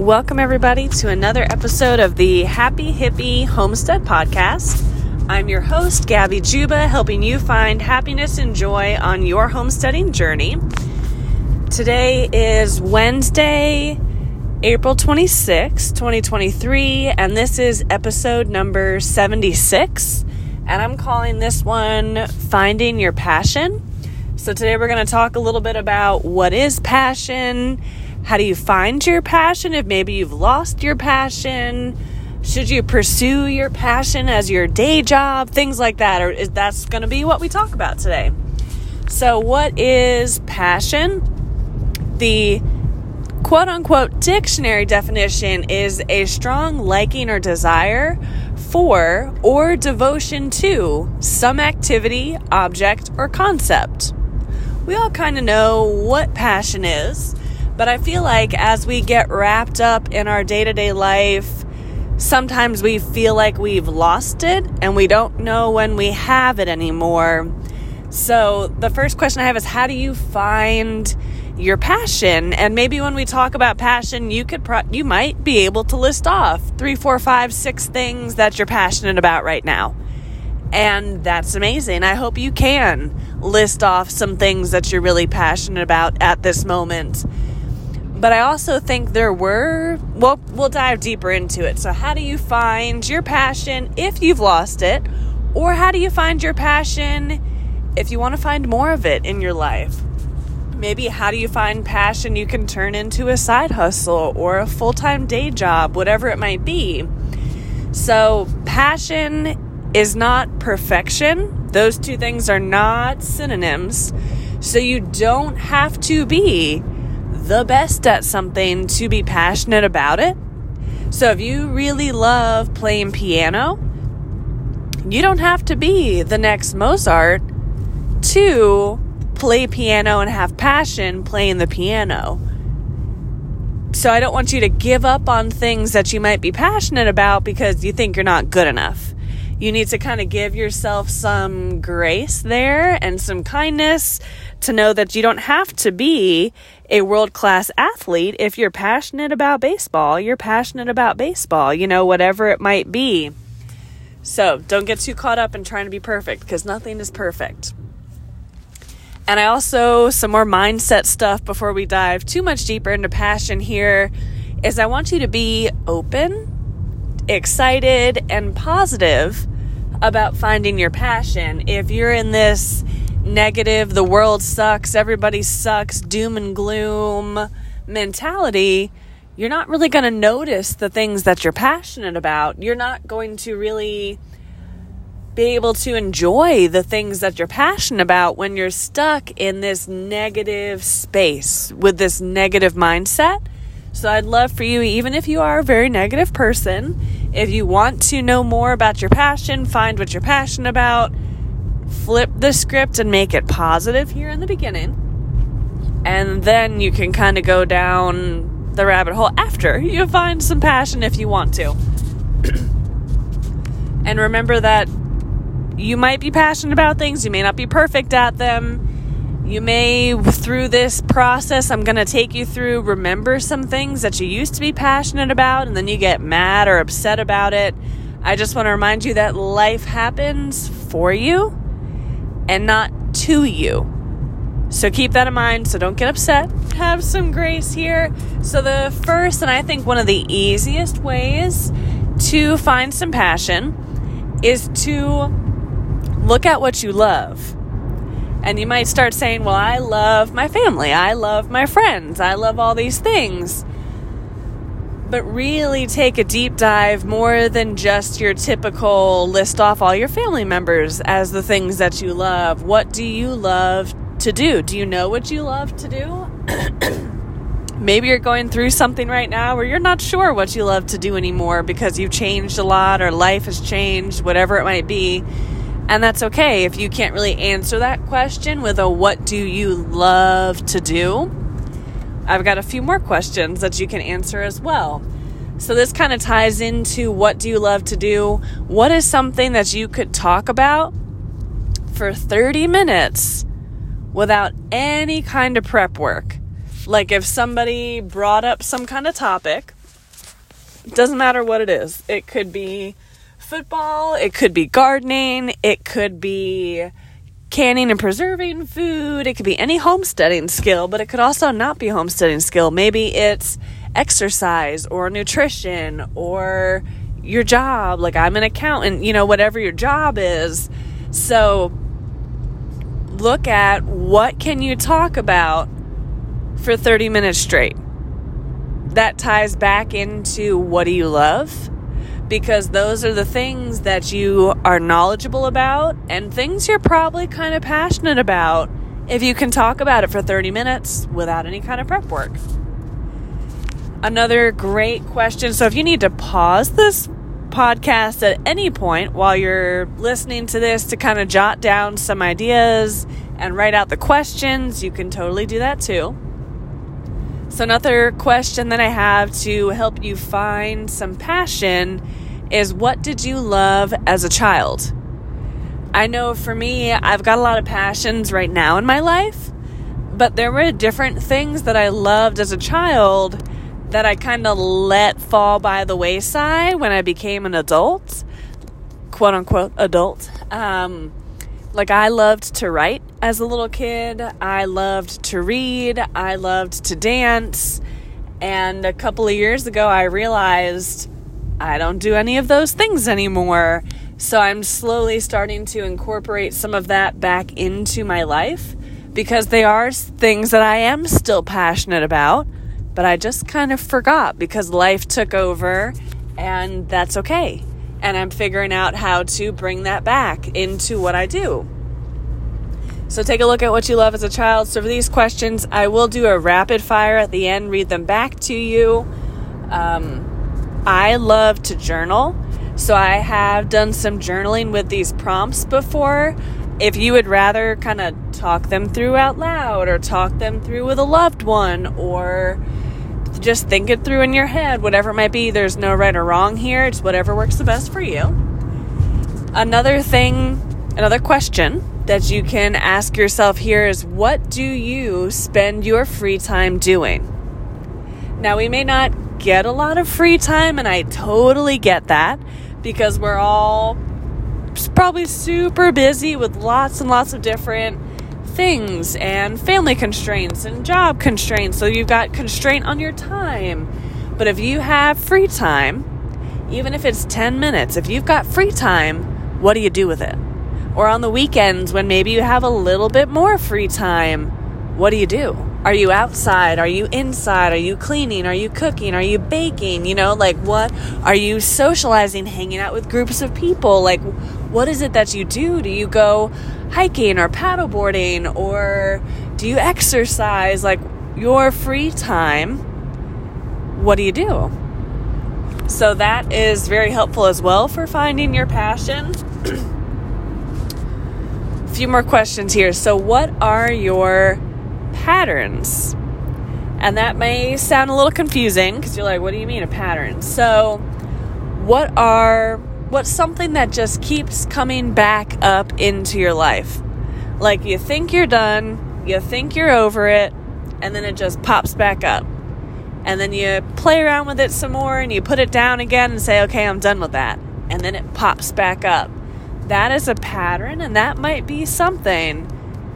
Welcome, everybody, to another episode of the Happy Hippie Homestead Podcast. I'm your host, Gabby Juba, helping you find happiness and joy on your homesteading journey. Today is Wednesday, April 26, 2023, and this is episode number 76. And I'm calling this one Finding Your Passion. So, today we're going to talk a little bit about what is passion how do you find your passion if maybe you've lost your passion? Should you pursue your passion as your day job? Things like that. Or is that's going to be what we talk about today. So, what is passion? The quote unquote dictionary definition is a strong liking or desire for or devotion to some activity, object, or concept. We all kind of know what passion is. But I feel like as we get wrapped up in our day to day life, sometimes we feel like we've lost it and we don't know when we have it anymore. So, the first question I have is how do you find your passion? And maybe when we talk about passion, you could pro- you might be able to list off three, four, five, six things that you're passionate about right now. And that's amazing. I hope you can list off some things that you're really passionate about at this moment. But I also think there were, well, we'll dive deeper into it. So, how do you find your passion if you've lost it? Or how do you find your passion if you want to find more of it in your life? Maybe how do you find passion you can turn into a side hustle or a full time day job, whatever it might be? So, passion is not perfection. Those two things are not synonyms. So, you don't have to be the best at something to be passionate about it. So if you really love playing piano, you don't have to be the next Mozart to play piano and have passion playing the piano. So I don't want you to give up on things that you might be passionate about because you think you're not good enough. You need to kind of give yourself some grace there and some kindness to know that you don't have to be a world class athlete if you're passionate about baseball. You're passionate about baseball, you know, whatever it might be. So don't get too caught up in trying to be perfect because nothing is perfect. And I also, some more mindset stuff before we dive too much deeper into passion here, is I want you to be open, excited, and positive about finding your passion. If you're in this negative, the world sucks, everybody sucks, doom and gloom mentality, you're not really going to notice the things that you're passionate about. You're not going to really be able to enjoy the things that you're passionate about when you're stuck in this negative space with this negative mindset. So I'd love for you, even if you are a very negative person, if you want to know more about your passion, find what you're passionate about flip the script and make it positive here in the beginning. And then you can kind of go down the rabbit hole after you find some passion if you want to. and remember that you might be passionate about things, you may not be perfect at them. You may, through this process, I'm going to take you through, remember some things that you used to be passionate about, and then you get mad or upset about it. I just want to remind you that life happens for you and not to you. So keep that in mind. So don't get upset. Have some grace here. So, the first, and I think one of the easiest ways to find some passion is to look at what you love. And you might start saying, Well, I love my family. I love my friends. I love all these things but really take a deep dive more than just your typical list off all your family members as the things that you love. What do you love to do? Do you know what you love to do? Maybe you're going through something right now where you're not sure what you love to do anymore because you've changed a lot or life has changed, whatever it might be. And that's okay if you can't really answer that question with a what do you love to do? I've got a few more questions that you can answer as well. So, this kind of ties into what do you love to do? What is something that you could talk about for 30 minutes without any kind of prep work? Like, if somebody brought up some kind of topic Doesn't matter what it is. It could be football, it could be gardening, it could be canning and preserving food, it could be any homesteading skill, but it could also not be homesteading skill. Maybe it's exercise or nutrition or your job. Like I'm an accountant, you know, whatever your job is. So look at what can you talk about for 30 minutes straight. That ties back into what do you love? Because those are the things that you are knowledgeable about and things you're probably kind of passionate about if you can talk about it for 30 minutes without any kind of prep work. Another great question. So, if you need to pause this podcast at any point while you're listening to this to kind of jot down some ideas and write out the questions, you can totally do that too. So, another question that I have to help you find some passion is what did you love as a child? I know for me, I've got a lot of passions right now in my life, but there were different things that I loved as a child that I kind of let fall by the wayside when I became an adult, quote unquote adult. Um, like I loved to write as a little kid. I loved to read. I loved to dance. And a couple of years ago, I realized I don't do any of those things anymore. So I'm slowly starting to incorporate some of that back into my life because they are things that I am still passionate about but I just kind of forgot because life took over, and that's okay. And I'm figuring out how to bring that back into what I do. So take a look at what you love as a child. So for these questions, I will do a rapid fire at the end, read them back to you. Um, I love to journal. So I have done some journaling with these prompts before. If you would rather kind of talk them through out loud or talk them through with a loved one or just think it through in your head, whatever it might be. There's no right or wrong here, it's whatever works the best for you. Another thing, another question that you can ask yourself here is what do you spend your free time doing? Now, we may not get a lot of free time, and I totally get that because we're all probably super busy with lots and lots of different things and family constraints and job constraints. So you've got constraint on your time. But if you have free time, even if it's 10 minutes, if you've got free time, what do you do with it? Or on the weekends when maybe you have a little bit more free time, what do you do? Are you outside? Are you inside? Are you cleaning? Are you cooking? Are you baking? You know, like what? Are you socializing, hanging out with groups of people? Like, what is it that you do? Do you go hiking or paddleboarding or do you exercise? Like your free time, what do you do? So that is very helpful as well for finding your passion. Few more questions here. So, what are your patterns? And that may sound a little confusing because you're like, what do you mean a pattern? So, what are what's something that just keeps coming back up into your life? Like you think you're done, you think you're over it, and then it just pops back up. And then you play around with it some more and you put it down again and say, okay, I'm done with that. And then it pops back up. That is a pattern, and that might be something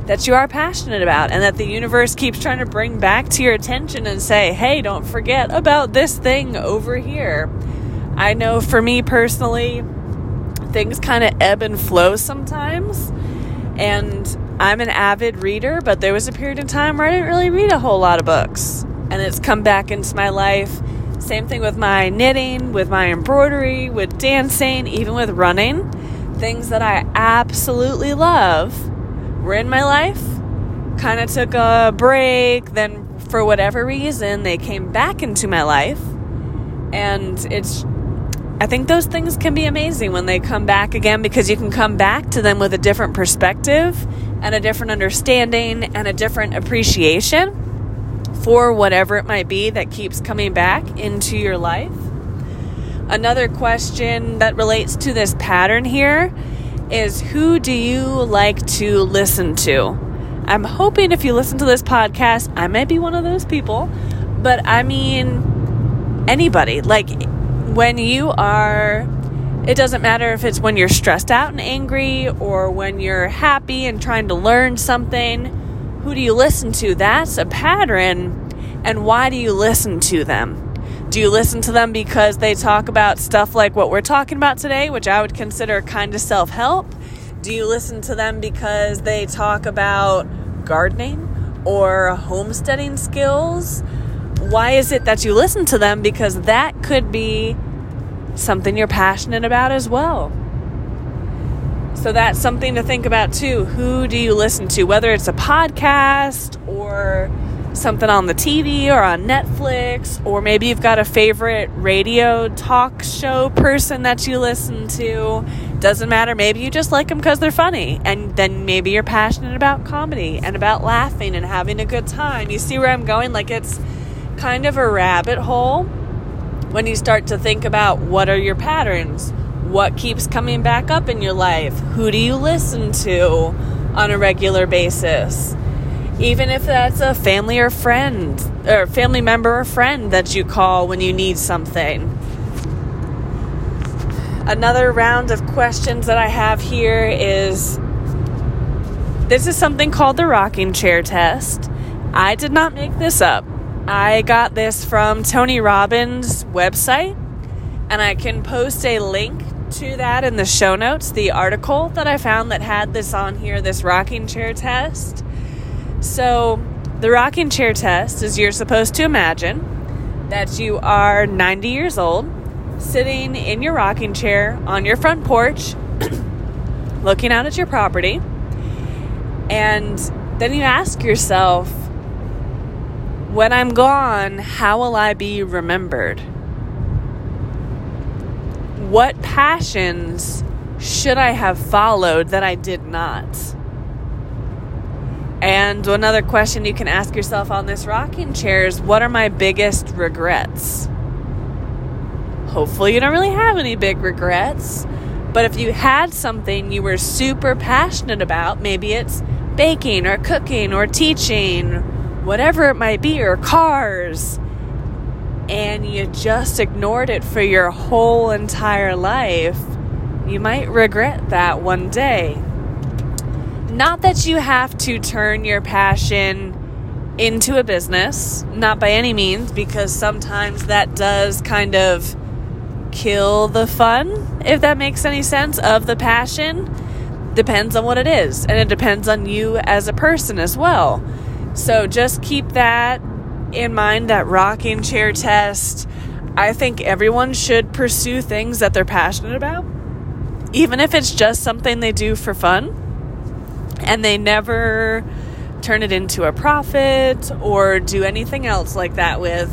that you are passionate about and that the universe keeps trying to bring back to your attention and say, hey, don't forget about this thing over here. I know for me personally, things kind of ebb and flow sometimes. And I'm an avid reader, but there was a period of time where I didn't really read a whole lot of books. And it's come back into my life. Same thing with my knitting, with my embroidery, with dancing, even with running. Things that I absolutely love were in my life, kind of took a break, then for whatever reason, they came back into my life. And it's I think those things can be amazing when they come back again because you can come back to them with a different perspective and a different understanding and a different appreciation for whatever it might be that keeps coming back into your life. Another question that relates to this pattern here is who do you like to listen to? I'm hoping if you listen to this podcast, I might be one of those people, but I mean, anybody. Like, when you are it doesn't matter if it's when you're stressed out and angry or when you're happy and trying to learn something. Who do you listen to? That's a pattern. And why do you listen to them? Do you listen to them because they talk about stuff like what we're talking about today, which I would consider kind of self help? Do you listen to them because they talk about gardening or homesteading skills? Why is it that you listen to them? Because that could be something you're passionate about as well. So that's something to think about too. Who do you listen to? Whether it's a podcast or something on the TV or on Netflix, or maybe you've got a favorite radio talk show person that you listen to. Doesn't matter. Maybe you just like them because they're funny. And then maybe you're passionate about comedy and about laughing and having a good time. You see where I'm going? Like it's kind of a rabbit hole when you start to think about what are your patterns, what keeps coming back up in your life, who do you listen to on a regular basis. Even if that's a family or friend, or family member or friend that you call when you need something. Another round of questions that I have here is this is something called the rocking chair test. I did not make this up. I got this from Tony Robbins' website, and I can post a link to that in the show notes, the article that I found that had this on here, this rocking chair test. So, the rocking chair test is you're supposed to imagine that you are 90 years old, sitting in your rocking chair on your front porch, looking out at your property, and then you ask yourself, when I'm gone, how will I be remembered? What passions should I have followed that I did not? And another question you can ask yourself on this rocking chair is what are my biggest regrets? Hopefully, you don't really have any big regrets. But if you had something you were super passionate about, maybe it's baking or cooking or teaching whatever it might be, or cars, and you just ignored it for your whole entire life, you might regret that one day. Not that you have to turn your passion into a business, not by any means, because sometimes that does kind of kill the fun, if that makes any sense, of the passion. Depends on what it is, and it depends on you as a person as well. So just keep that in mind that rocking chair test. I think everyone should pursue things that they're passionate about, even if it's just something they do for fun and they never turn it into a profit or do anything else like that with.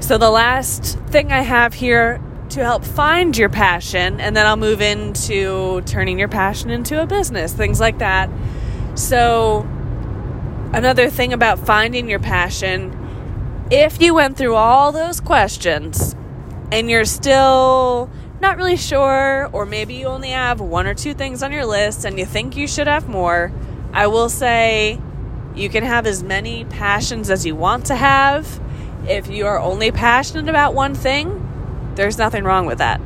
So, the last thing I have here to help find your passion, and then I'll move into turning your passion into a business, things like that. So, another thing about finding your passion if you went through all those questions and you're still not really sure, or maybe you only have one or two things on your list and you think you should have more, I will say you can have as many passions as you want to have. If you are only passionate about one thing, there's nothing wrong with that.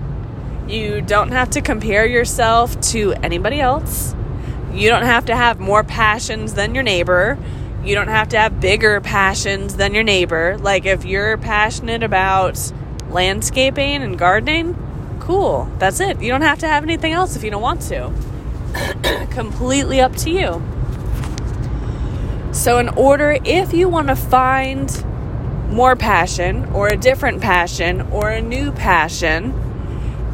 You don't have to compare yourself to anybody else. You don't have to have more passions than your neighbor. You don't have to have bigger passions than your neighbor. Like if you're passionate about landscaping and gardening, cool. That's it. You don't have to have anything else if you don't want to. Completely up to you. So, in order, if you want to find more passion or a different passion or a new passion,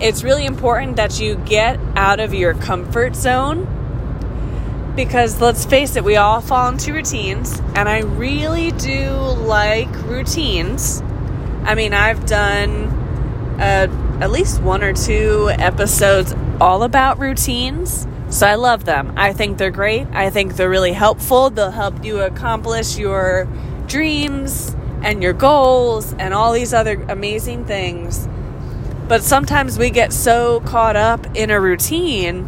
it's really important that you get out of your comfort zone because let's face it, we all fall into routines, and I really do like routines. I mean, I've done uh, at least one or two episodes all about routines, so I love them. I think they're great. I think they're really helpful. They'll help you accomplish your dreams and your goals and all these other amazing things. But sometimes we get so caught up in a routine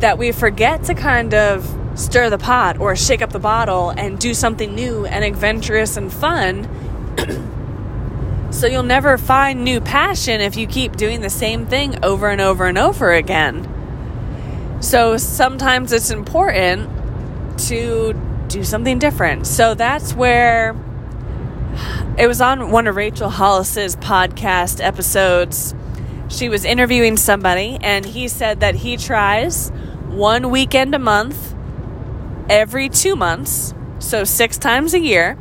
that we forget to kind of stir the pot or shake up the bottle and do something new and adventurous and fun So you'll never find new passion if you keep doing the same thing over and over and over again. So sometimes it's important to do something different. So that's where it was on one of Rachel Hollis's podcast episodes. She was interviewing somebody, and he said that he tries one weekend a month every two months, so six times a year.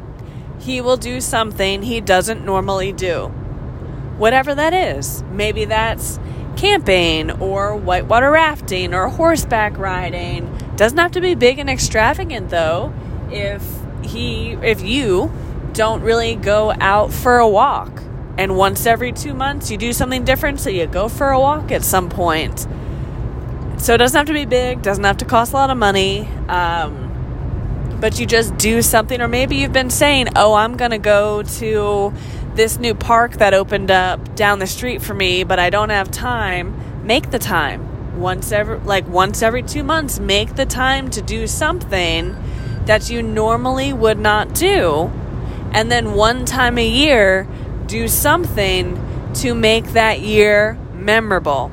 He will do something he doesn't normally do. Whatever that is. Maybe that's camping or whitewater rafting or horseback riding. Doesn't have to be big and extravagant though. If he if you don't really go out for a walk and once every 2 months you do something different so you go for a walk at some point. So it doesn't have to be big, doesn't have to cost a lot of money. Um, but you just do something, or maybe you've been saying, Oh, I'm going to go to this new park that opened up down the street for me, but I don't have time, make the time. Once every like once every 2 months, make the time to do something that you normally would not do. And then one time a year, do something to make that year memorable.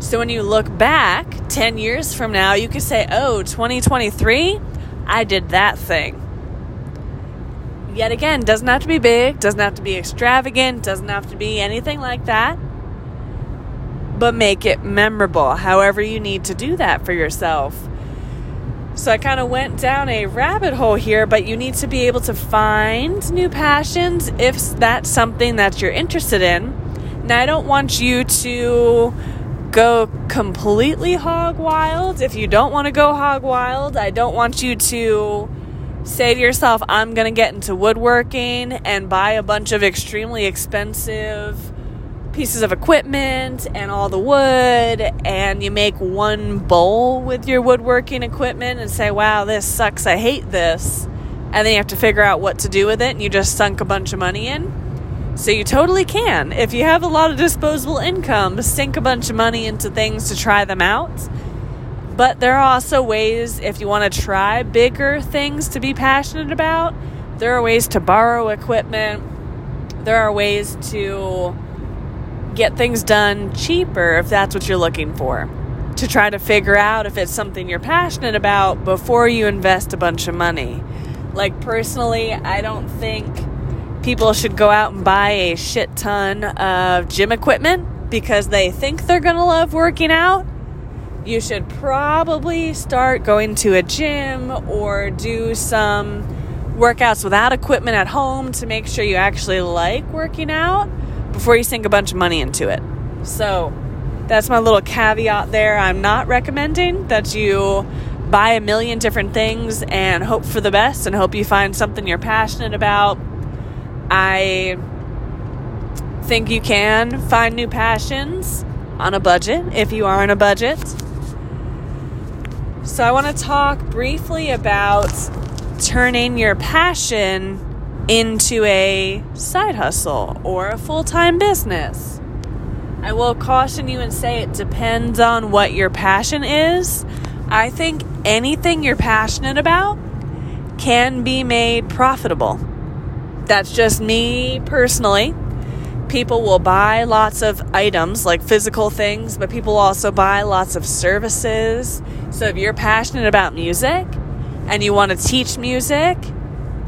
So when you look back 10 years from now, you could say, "Oh, 2023, I did that thing." yet again, doesn't have to be big, doesn't have to be extravagant, doesn't have to be anything like that. But make it memorable, however, you need to do that for yourself. So I kind of went down a rabbit hole here, but you need to be able to find new passions if that's something that you're interested in. Now, I don't want you to go completely hog wild. If you don't want to go hog wild, I don't want you to say to yourself, I'm going to get into woodworking and buy a bunch of extremely expensive pieces of equipment and all the wood, and you make one bowl with your woodworking equipment and say, Wow, this sucks. I hate this. And then you have to figure out what to do with it, and you just sunk a bunch of money in. So you totally can. If you have a lot of disposable income, sink a bunch of money into things to try them out but there are also ways, if you want to try bigger things to be passionate about, there are ways to borrow equipment. There are ways to get things done cheaper if that's what you're looking for. To try to figure out if it's something you're passionate about before you invest a bunch of money. Like, personally, I don't think people should go out and buy a shit ton of gym equipment because they think they're going to love working out you should probably start going to a gym or do some workouts without equipment at home to make sure you actually like working out before you sink a bunch of money into it. So, that's my little caveat there. I'm not recommending that you buy a million different things and hope for the best and hope you find something you're passionate about. I think you can find new passions on a budget if you are on a budget. So, I want to talk briefly about turning your passion into a side hustle or a full time business. I will caution you and say it depends on what your passion is. I think anything you're passionate about can be made profitable. That's just me personally. People will buy lots of items like physical things, but people also buy lots of services so if you're passionate about music and you want to teach music,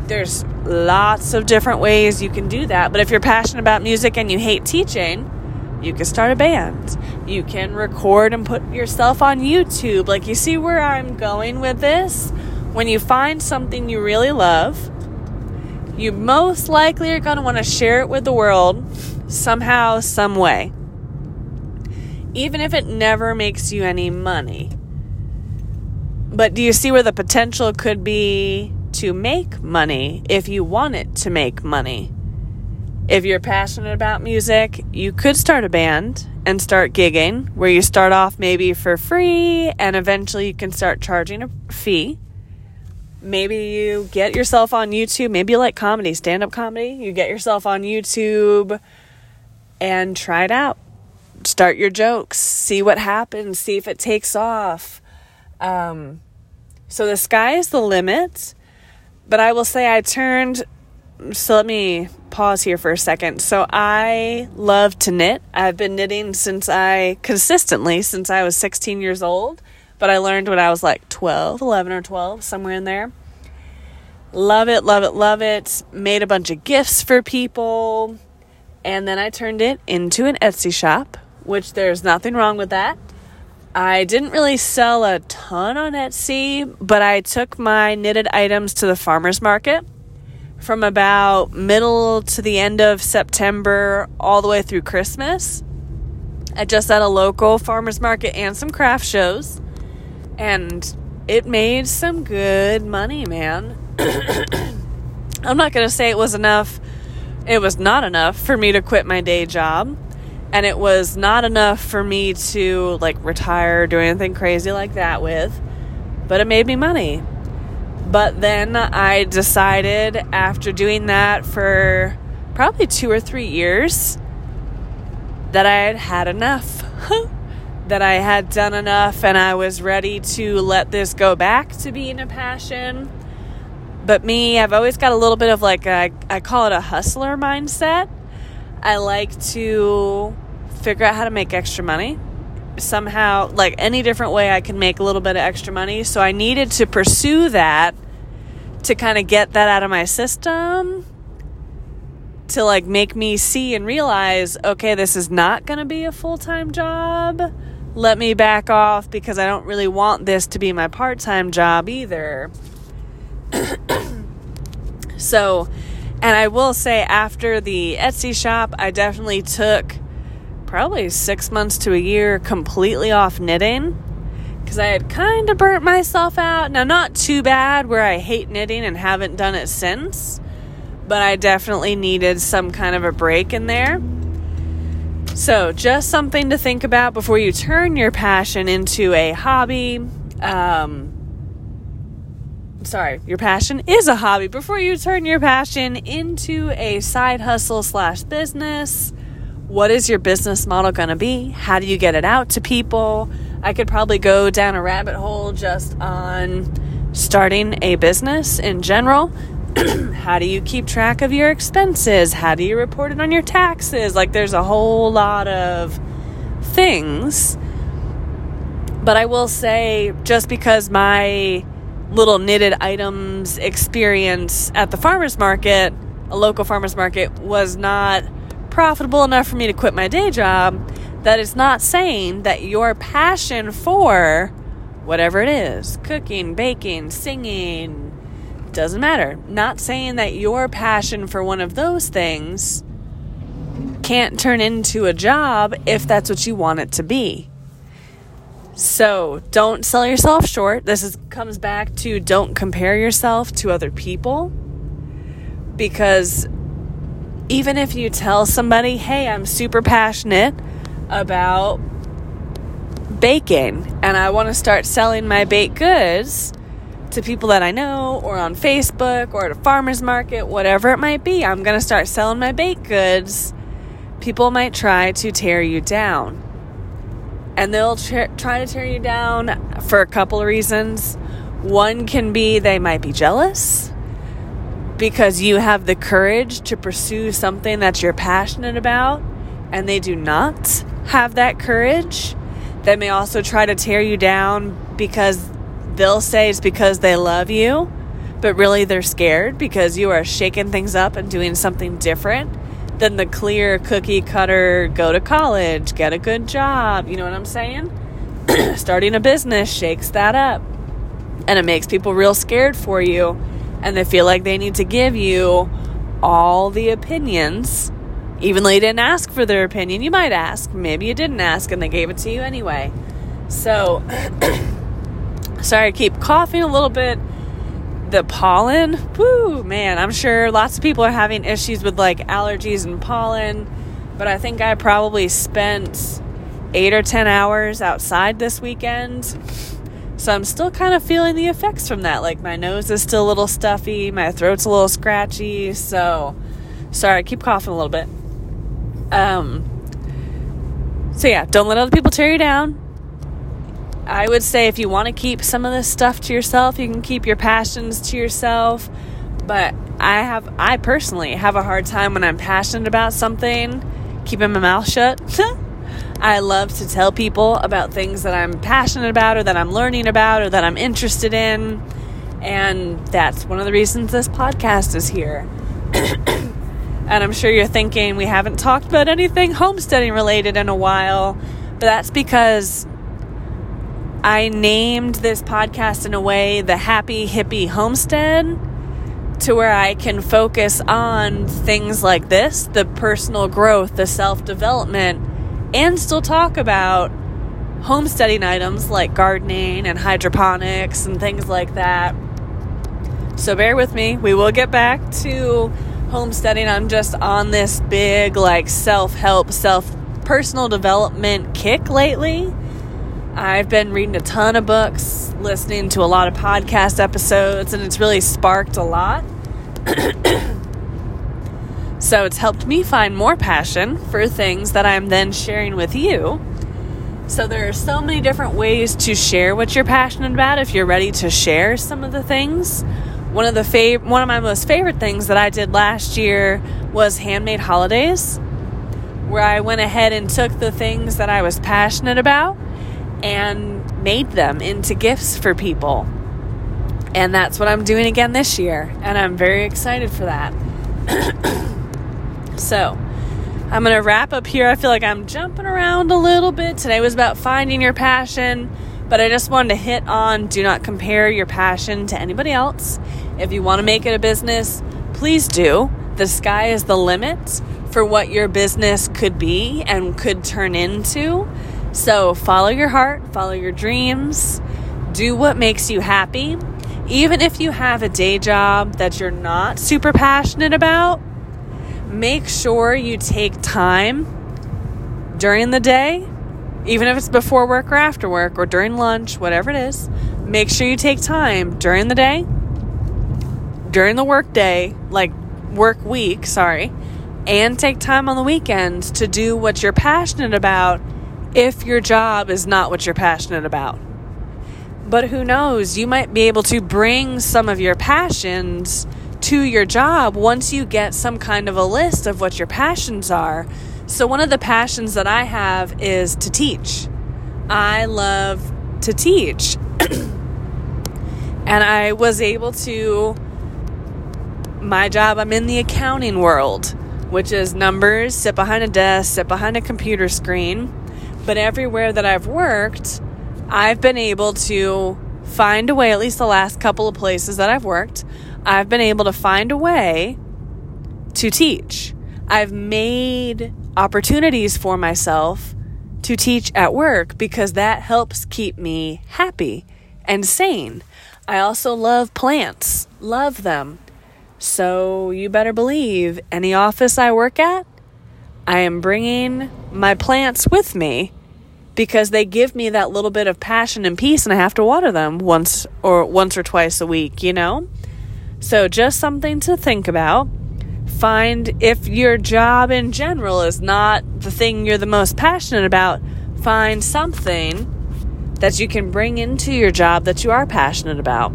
there's lots of different ways you can do that. But if you're passionate about music and you hate teaching, you can start a band. You can record and put yourself on YouTube. Like, you see where I'm going with this? When you find something you really love, you most likely are going to want to share it with the world somehow, some way. Even if it never makes you any money. But do you see where the potential could be to make money if you want it to make money? If you're passionate about music, you could start a band and start gigging where you start off maybe for free and eventually you can start charging a fee. Maybe you get yourself on YouTube. Maybe you like comedy, stand up comedy. You get yourself on YouTube and try it out. Start your jokes, see what happens, see if it takes off. Um, so the sky is the limit. But I will say I turned so let me pause here for a second. So I love to knit. I've been knitting since I consistently since I was 16 years old, but I learned when I was like 12, 11 or 12, somewhere in there. Love it, love it, love it. Made a bunch of gifts for people. And then I turned it into an Etsy shop, which there's nothing wrong with that. I didn't really sell a ton on Etsy, but I took my knitted items to the farmer's market from about middle to the end of September all the way through Christmas. I just at a local farmer's market and some craft shows. And it made some good money, man. I'm not going to say it was enough. It was not enough for me to quit my day job and it was not enough for me to like retire do anything crazy like that with but it made me money but then i decided after doing that for probably two or three years that i had had enough that i had done enough and i was ready to let this go back to being a passion but me i've always got a little bit of like a, I call it a hustler mindset I like to figure out how to make extra money somehow, like any different way I can make a little bit of extra money. So I needed to pursue that to kind of get that out of my system to like make me see and realize okay, this is not going to be a full time job. Let me back off because I don't really want this to be my part time job either. so, and I will say, after the Etsy shop, I definitely took probably six months to a year completely off knitting because I had kind of burnt myself out. Now, not too bad where I hate knitting and haven't done it since, but I definitely needed some kind of a break in there. So, just something to think about before you turn your passion into a hobby. Um, sorry, your passion is a hobby before you turn your passion into a side hustle slash business. What is your business model going to be? How do you get it out to people? I could probably go down a rabbit hole just on starting a business in general. How do you keep track of your expenses? How do you report it on your taxes? Like, there's a whole lot of things. But I will say, just because my little knitted items experience at the farmer's market, a local farmer's market, was not profitable enough for me to quit my day job, that is not saying that your passion for whatever it is cooking, baking, singing doesn't matter. Not saying that your passion for one of those things can't turn into a job if that's what you want it to be. So don't sell yourself short. This is, comes back to don't compare yourself to other people because even if you tell somebody, hey, I'm super passionate about baking and I want to start selling my baked goods to people that I know or on Facebook or at a farmer's market, whatever it might be, I'm going to start selling my baked goods. People might try to tear you down and they'll try to tear you down for a couple of reasons. One can be they might be jealous because you have the courage to pursue something that you're passionate about, and they do not have that courage. They may also try to tear you down because they'll say it's because they love you, but really they're scared because you are shaking things up and doing something different than the clear cookie cutter go to college, get a good job. You know what I'm saying? Starting a business shakes that up and it makes people real scared for you and they feel like they need to give you all the opinions even though you didn't ask for their opinion. You might ask, maybe you didn't ask and they gave it to you anyway. So, sorry, I keep coughing a little bit the pollen, whoo, man, I'm sure lots of people are having issues with like allergies and pollen, but I think I probably spent eight or 10 hours outside this weekend. So I'm still kind of feeling the effects from that. Like my nose is still a little stuffy, my throat's a little scratchy. So sorry, I keep coughing a little bit. Um, so yeah, don't let other people tear you down. I would say if you want to keep some of this stuff to yourself, you can keep your passions to yourself. But I have, I personally have a hard time when I'm passionate about something, keeping my mouth shut. I love to tell people about things that I'm passionate about or that I'm learning about or that I'm interested in. And that's one of the reasons this podcast is here. and I'm sure you're thinking we haven't talked about anything homesteading related in a while, but that's because I named this podcast in a way the Happy Hippie Homestead to where I can focus on things like this the personal growth, the self development, and still talk about homesteading items like gardening and hydroponics and things like that. So bear with me. We will get back to homesteading. I'm just on this big, like, self help, self personal development kick lately. I've been reading a ton of books, listening to a lot of podcast episodes, and it's really sparked a lot. so it's helped me find more passion for things that I'm then sharing with you. So there are so many different ways to share what you're passionate about if you're ready to share some of the things. One of the fav- one of my most favorite things that I did last year was handmade holidays, where I went ahead and took the things that I was passionate about and made them into gifts for people. And that's what I'm doing again this year, and I'm very excited for that. so, I'm going to wrap up here. I feel like I'm jumping around a little bit. Today was about finding your passion, but I just wanted to hit on do not compare your passion to anybody else. If you want to make it a business, please do. The sky is the limit for what your business could be and could turn into. So follow your heart, follow your dreams, do what makes you happy. Even if you have a day job that you're not super passionate about, make sure you take time during the day, even if it's before work or after work or during lunch, whatever it is. Make sure you take time during the day, during the work day, like work week, sorry, and take time on the weekends to do what you're passionate about if your job is not what you're passionate about. But who knows, you might be able to bring some of your passions to your job once you get some kind of a list of what your passions are. So, one of the passions that I have is to teach. I love to teach. and I was able to, my job, I'm in the accounting world, which is numbers, sit behind a desk, sit behind a computer screen but everywhere that I've worked, I've been able to find a way, at least the last couple of places that I've worked, I've been able to find a way to teach. I've made opportunities for myself to teach at work because that helps keep me happy and sane. I also love plants, love them. So you better believe any office I work at, I am bringing my plants with me because they give me that little bit of passion and peace and I have to water them once or once or twice a week, you know? So just something to think about. Find if your job in general is not the thing you're the most passionate about, find something that you can bring into your job that you are passionate about.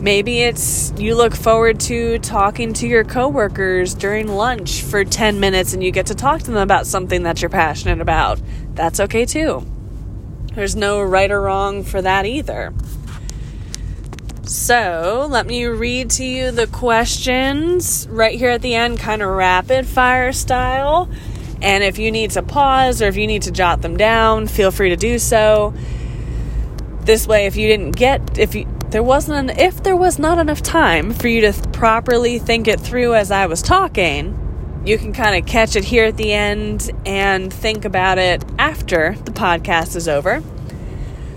Maybe it's you look forward to talking to your coworkers during lunch for 10 minutes and you get to talk to them about something that you're passionate about. That's okay too. There's no right or wrong for that either. So, let me read to you the questions right here at the end, kind of rapid fire style. And if you need to pause or if you need to jot them down, feel free to do so. This way, if you didn't get, if you, there wasn't an, if there was not enough time for you to th- properly think it through as I was talking, you can kind of catch it here at the end and think about it after the podcast is over.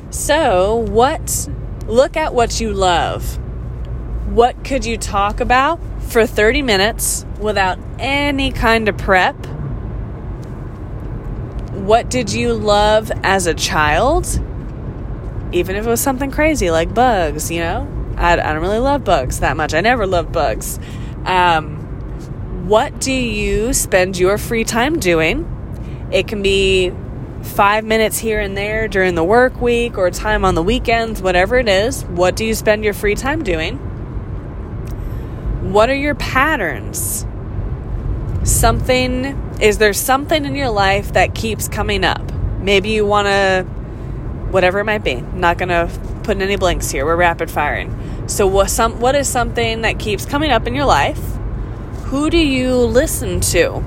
So, what look at what you love. What could you talk about for 30 minutes without any kind of prep? What did you love as a child? Even if it was something crazy like bugs, you know? I, I don't really love bugs that much. I never loved bugs. Um, what do you spend your free time doing? It can be five minutes here and there during the work week or time on the weekends, whatever it is. What do you spend your free time doing? What are your patterns? Something, is there something in your life that keeps coming up? Maybe you want to, whatever it might be. Not going to put in any blanks here. We're rapid firing. So, what, some, what is something that keeps coming up in your life? Who do you listen to?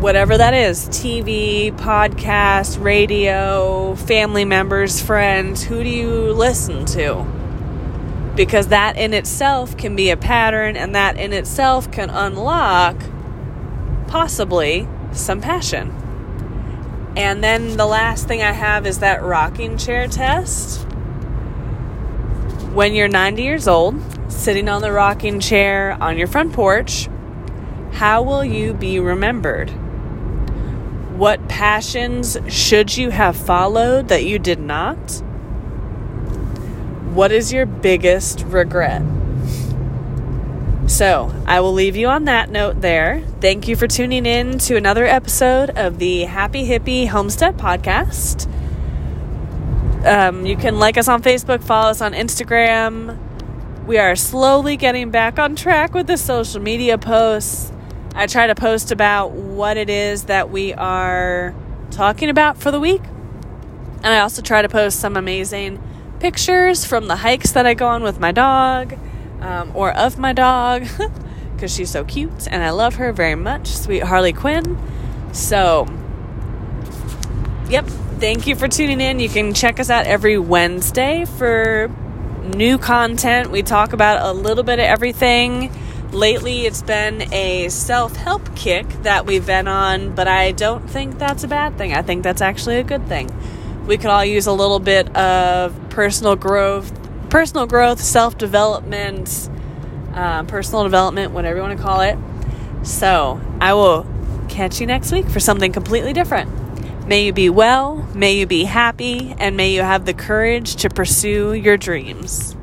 Whatever that is TV, podcast, radio, family members, friends who do you listen to? because that in itself can be a pattern and that in itself can unlock possibly some passion. And then the last thing I have is that rocking chair test. When you're 90 years old, sitting on the rocking chair on your front porch, how will you be remembered? What passions should you have followed that you did not? What is your biggest regret? So, I will leave you on that note there. Thank you for tuning in to another episode of the Happy Hippie Homestead Podcast. Um, you can like us on Facebook, follow us on Instagram. We are slowly getting back on track with the social media posts. I try to post about what it is that we are talking about for the week. And I also try to post some amazing pictures from the hikes that I go on with my dog um, or of my dog because she's so cute and I love her very much. Sweet Harley Quinn. So, yep. Thank you for tuning in. You can check us out every Wednesday for new content. We talk about a little bit of everything. Lately, it's been a self help kick that we've been on, but I don't think that's a bad thing. I think that's actually a good thing we could all use a little bit of personal growth, personal growth, self development, uh, personal development, whatever you want to call it. So I will catch you next week for something completely different. May you be well, may you be happy, and may you have the courage to pursue your dreams.